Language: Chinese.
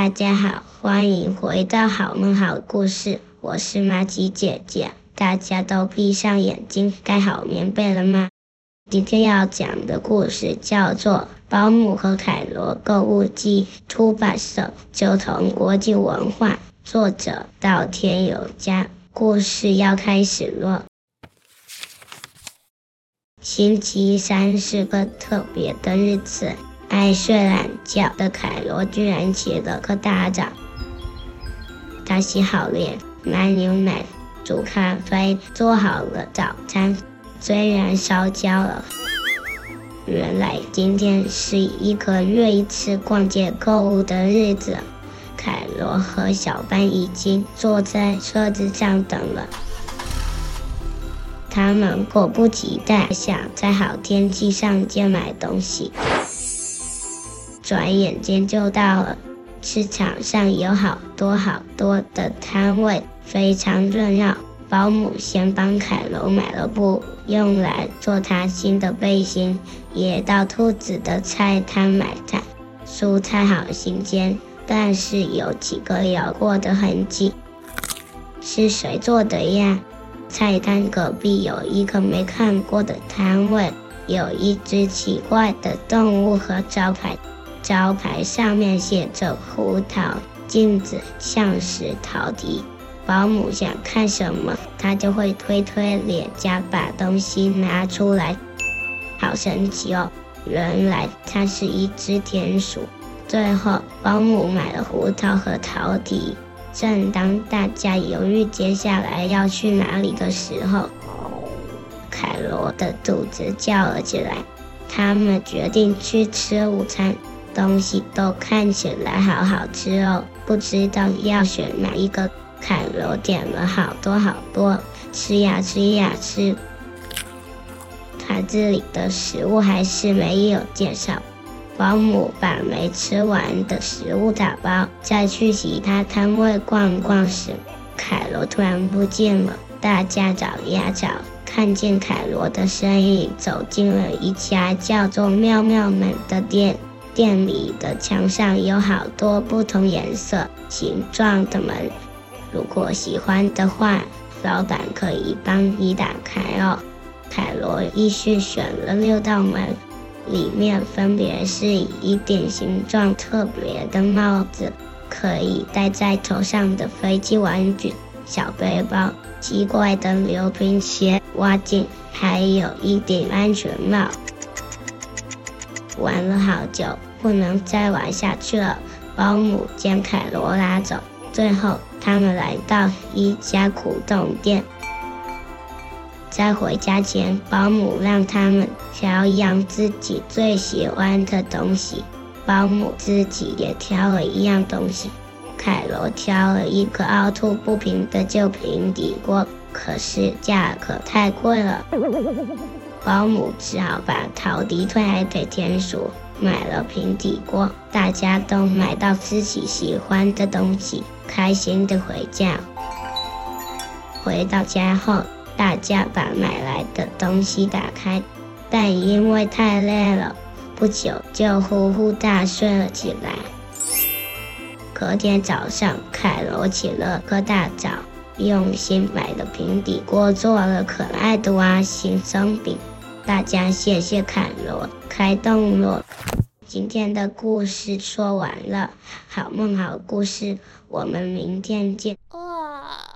大家好，欢迎回到好梦好故事，我是玛吉姐姐。大家都闭上眼睛，盖好棉被了吗？今天要讲的故事叫做《保姆和凯罗购物记》，出版社：九童国际文化，作者：稻田有佳。故事要开始了。星期三是个特别的日子。爱睡懒觉的凯罗居然起了个大早，他洗好脸，买牛奶，煮咖啡，做好了早餐，虽然烧焦了。原来今天是一个月一次逛街购物的日子，凯罗和小班已经坐在车子上等了，他们迫不及待想在好天气上街买东西。转眼间就到了，市场上有好多好多的摊位，非常热闹。保姆先帮凯罗买了布，用来做他新的背心，也到兔子的菜摊买菜。蔬菜好新鲜，但是有几个咬过的痕迹。是谁做的呀？菜摊隔壁有一个没看过的摊位，有一只奇怪的动物和招牌。招牌上面写着“胡桃镜子”，像是陶笛。保姆想看什么，他就会推推脸颊，把东西拿出来。好神奇哦！原来它是一只田鼠。最后，保姆买了胡桃和陶笛。正当大家犹豫接下来要去哪里的时候，凯罗的肚子叫了起来。他们决定去吃午餐。东西都看起来好好吃哦，不知道要选哪一个。凯罗点了好多好多，吃呀吃呀吃。他这里的食物还是没有介绍。保姆把没吃完的食物打包，再去其他摊位逛逛时，凯罗突然不见了。大家找呀找，看见凯罗的身影走进了一家叫做“妙妙们”的店。店里的墙上有好多不同颜色、形状的门，如果喜欢的话，老板可以帮你打开哦。凯罗依序选了六道门，里面分别是一顶形状特别的帽子，可以戴在头上的飞机玩具、小背包、奇怪的溜冰鞋、挖镜，还有一顶安全帽。玩了好久，不能再玩下去了。保姆将凯罗拉走。最后，他们来到一家古董店。在回家前，保姆让他们挑一样自己最喜欢的东西。保姆自己也挑了一样东西。凯罗挑了一个凹凸不平的旧平底锅，可是价格太贵了。保姆只好把陶笛退给田鼠，买了平底锅。大家都买到自己喜欢的东西，开心的回家。回到家后，大家把买来的东西打开，但因为太累了，不久就呼呼大睡了起来。隔天早上，凯罗起了个大早，用新买的平底锅做了可爱的蛙形松饼。大家谢谢凯罗，开动了。今天的故事说完了，好梦好故事，我们明天见。哇。